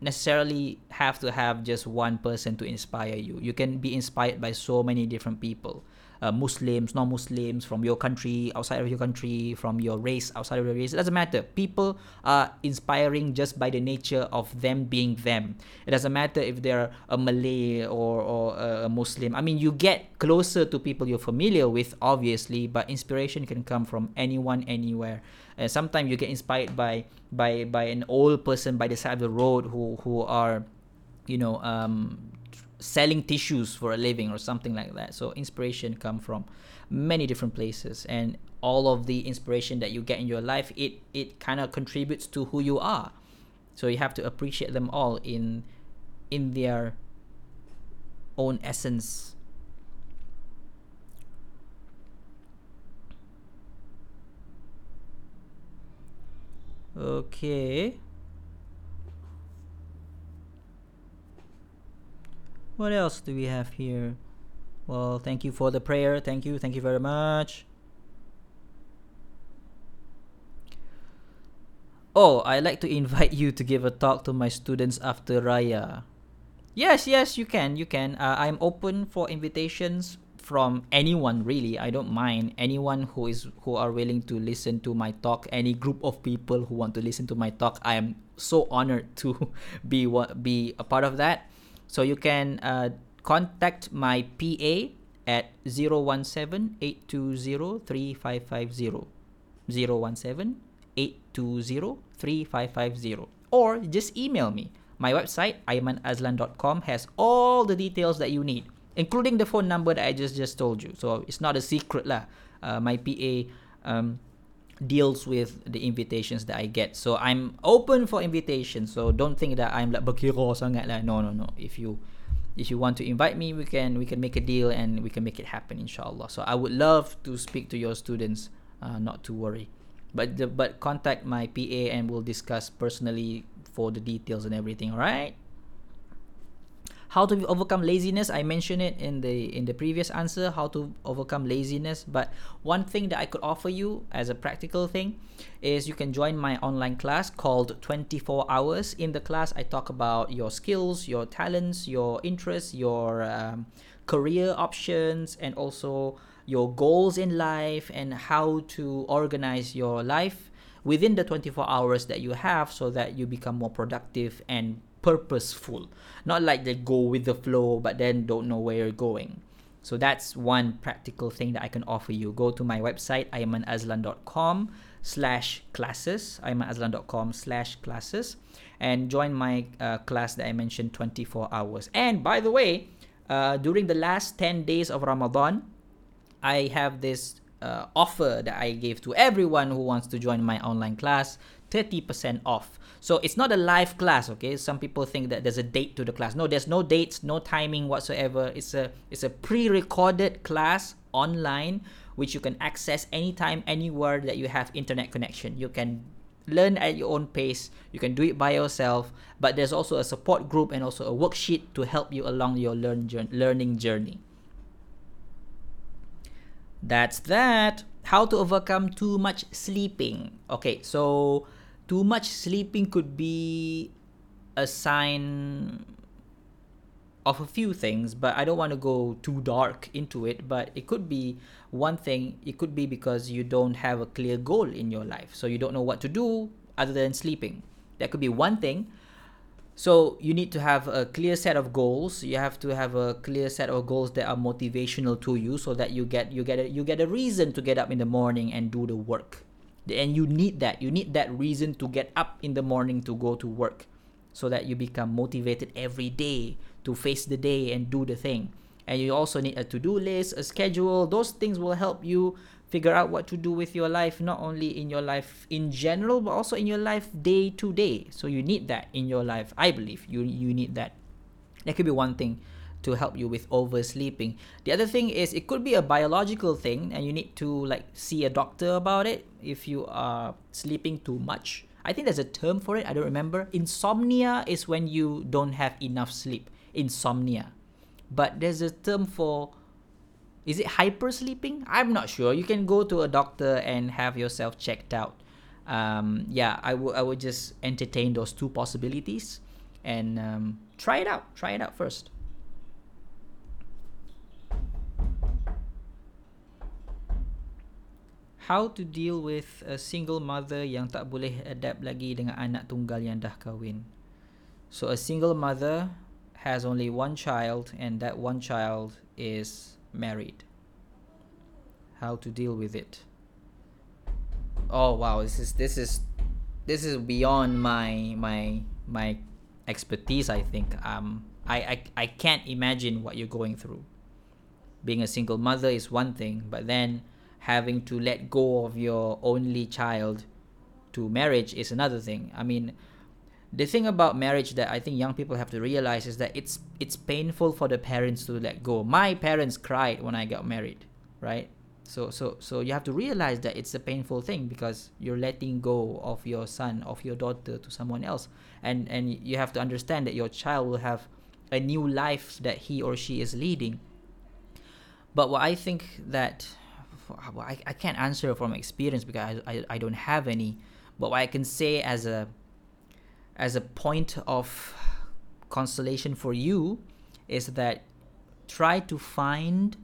necessarily have to have just one person to inspire you. You can be inspired by so many different people uh, Muslims, non-Muslims, from your country, outside of your country, from your race, outside of your race. It doesn't matter. People are inspiring just by the nature of them being them. It doesn't matter if they're a Malay or, or a Muslim. I mean, you get closer to people you're familiar with, obviously, but inspiration can come from anyone, anywhere. And sometimes you get inspired by by by an old person by the side of the road who who are, you know, um, selling tissues for a living or something like that. So inspiration come from many different places and all of the inspiration that you get in your life it it kind of contributes to who you are. So you have to appreciate them all in in their own essence. Okay. What else do we have here? Well, thank you for the prayer. Thank you. Thank you very much. Oh, I'd like to invite you to give a talk to my students after Raya. Yes, yes, you can. You can. Uh, I'm open for invitations from anyone really. I don't mind anyone who is who are willing to listen to my talk. Any group of people who want to listen to my talk. I am so honored to be what be a part of that. So you can uh, contact my PA at 017-820-3550. 017-820-3550. Or just email me. My website, aimanazlan.com, has all the details that you need, including the phone number that I just, just told you. So it's not a secret lah. Uh, my PA um, deals with the invitations that I get. So I'm open for invitations. So don't think that I'm like berkira sangat lah. No, no, no. If you if you want to invite me, we can we can make a deal and we can make it happen, inshallah. So I would love to speak to your students. Uh, not to worry, but the, but contact my PA and we'll discuss personally for the details and everything. All right how to overcome laziness i mentioned it in the in the previous answer how to overcome laziness. But one thing that i could offer you as a practical thing is you can join my online class called 24 hours. In the class i talk about your skills your talents your interests your um, career options and also your goals in life and how to organize your life within the 24 hours that you have so that you become more productive and purposeful. Not like they go with the flow but then don't know where you're going. So that's one practical thing that i can offer you. Go to my website aimanazlan.com slash classes aimanazlan.com slash classes and join my uh, class that i mentioned 24 hours. And by the way uh, during the last 10 days of ramadan i have this uh, offer that i gave to everyone who wants to join my online class 30% off so it's not a live class, okay? Some people think that there's a date to the class. No, there's no dates, no timing whatsoever. It's a it's a pre-recorded class online which you can access anytime anywhere that you have internet connection. You can learn at your own pace. You can do it by yourself, but there's also a support group and also a worksheet to help you along your learn learning journey. That's that. How to overcome too much sleeping. Okay, so too much sleeping could be a sign of a few things, but I don't want to go too dark into it. But it could be one thing, it could be because you don't have a clear goal in your life. So you don't know what to do other than sleeping. That could be one thing. So you need to have a clear set of goals. You have to have a clear set of goals that are motivational to you so that you get you get a, you get a reason to get up in the morning and do the work and you need that. You need that reason to get up in the morning to go to work so that you become motivated every day to face the day and do the thing. And you also need a to-do list a schedule. Those things will help you figure out what to do with your life not only in your life in general but also in your life day to day. So you need that in your life. I believe you you need that. That could be one thing to help you with oversleeping. The other thing is it could be a biological thing and you need to like see a doctor about it if you are sleeping too much. I think there's a term for it, I don't remember. Insomnia is when you don't have enough sleep. Insomnia. But there's a term for is it hypersleeping? I'm not sure. You can go to a doctor and have yourself checked out. Um, yeah, I would I would just entertain those two possibilities and um, try it out. Try it out first. How to deal with a single mother yang tak boleh adapt lagi dengan anak tunggal yang dah kahwin. So a single mother has only one child and that one child is married. How to deal with it? Oh wow, this is this is this is beyond my my my expertise I think. Um I, I I can't imagine what you're going through. Being a single mother is one thing, but then having to let go of your only child to marriage is another thing. I mean, the thing about marriage that I think young people have to realize is that it's it's painful for the parents to let go. My parents cried when I got married, right? So so so you have to realize that it's a painful thing because you're letting go of your son, of your daughter to someone else. And and you have to understand that your child will have a new life that he or she is leading. But what I think that I, I can't answer from experience because I, I, I don't have any. But what I can say as a as a point of consolation for you is that try to find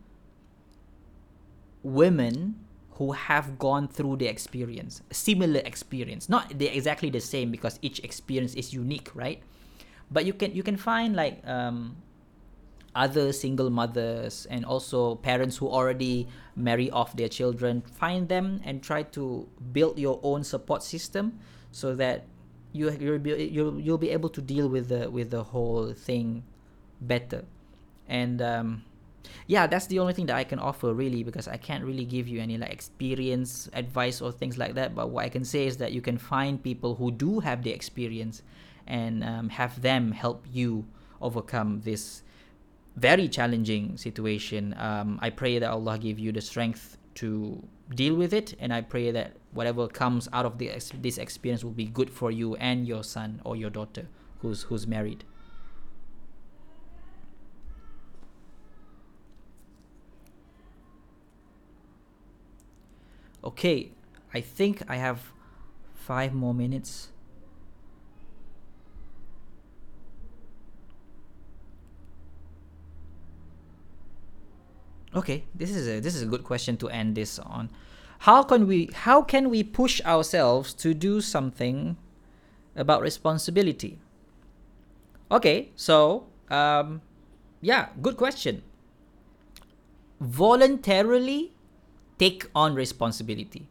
women who have gone through the experience similar experience not the, exactly the same because each experience is unique right but you can you can find like um, other single mothers and also parents who already marry off their children find them and try to build your own support system so that you you'll be you'll, you'll be able to deal with the with the whole thing better. And um, yeah that's the only thing that i can offer really because i can't really give you any like experience advice or things like that. But what i can say is that you can find people who do have the experience and um, have them help you overcome this very challenging situation. Um, i pray that allah give you the strength to deal with it and i pray that whatever comes out of the, this experience will be good for you and your son or your daughter who's who's married. Okay i think i have five more minutes okay this is a this is a good question to end this on. How can we how can we push ourselves to do something about responsibility? Okay so um, yeah good question. Voluntarily take on responsibility.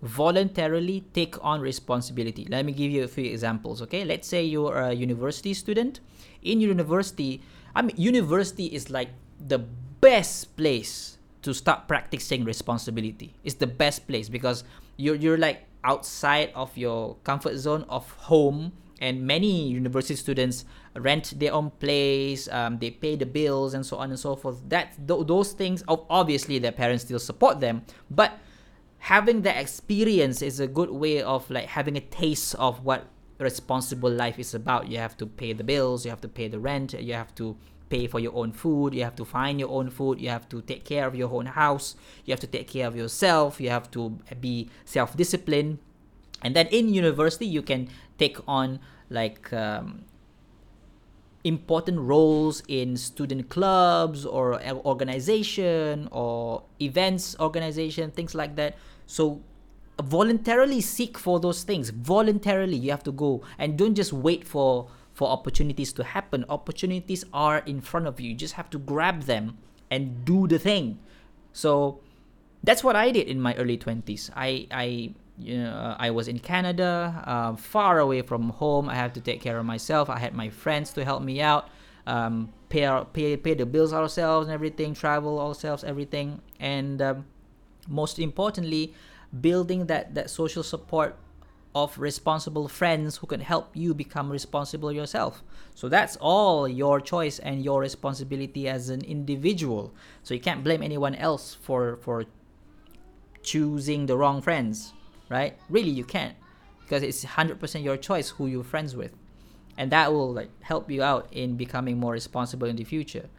Voluntarily take on responsibility. Let me give you a few examples okay? Let's say you're a university student. In university i mean university is like the best place to start practicing responsibility. It's the best place because you're you're like outside of your comfort zone of home and many university students rent their own place um, they pay the bills and so on and so forth that th- those things obviously their parents still support them but having that experience is a good way of like having a taste of what responsible life is about you have to pay the bills you have to pay the rent you have to pay for your own food you have to find your own food you have to take care of your own house you have to take care of yourself you have to be self-disciplined. And then in university you can take on like um, important roles in student clubs or organization or events organization things like that. So voluntarily seek for those things. Voluntarily you have to go and don't just wait for for opportunities to happen. Opportunities are in front of you. You just have to grab them and do the thing. So that's what I did in my early 20s. I I you know, I was in Canada, uh, far away from home. I had to take care of myself. I had my friends to help me out, um, pay, our, pay pay the bills ourselves and everything, travel ourselves, everything, and um, most importantly, building that that social support of responsible friends who can help you become responsible yourself. So that's all your choice and your responsibility as an individual. So you can't blame anyone else for for choosing the wrong friends, right? Really you can't because it's 100% your choice who you're friends with. And that will like help you out in becoming more responsible in the future.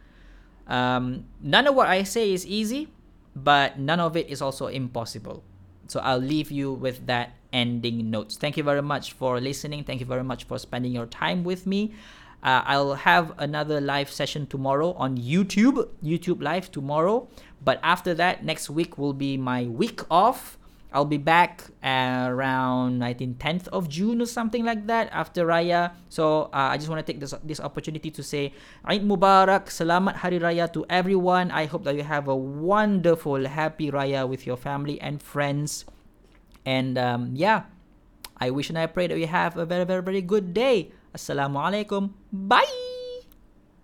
Um, none of what I say is easy, but none of it is also impossible. So I'll leave you with that ending notes. Thank you very much for listening. Thank you very much for spending your time with me. Uh, I'll have another live session tomorrow on YouTube, YouTube Live tomorrow. But after that, next week will be my week off. I'll be back around I think 10th of June or something like that after Raya. So uh, I just want to take this this opportunity to say Eid Mubarak, Selamat Hari Raya to everyone. I hope that you have a wonderful, happy Raya with your family and friends. And um, yeah, I wish and I pray that you have a very, very, very good day. Assalamualaikum. Bye.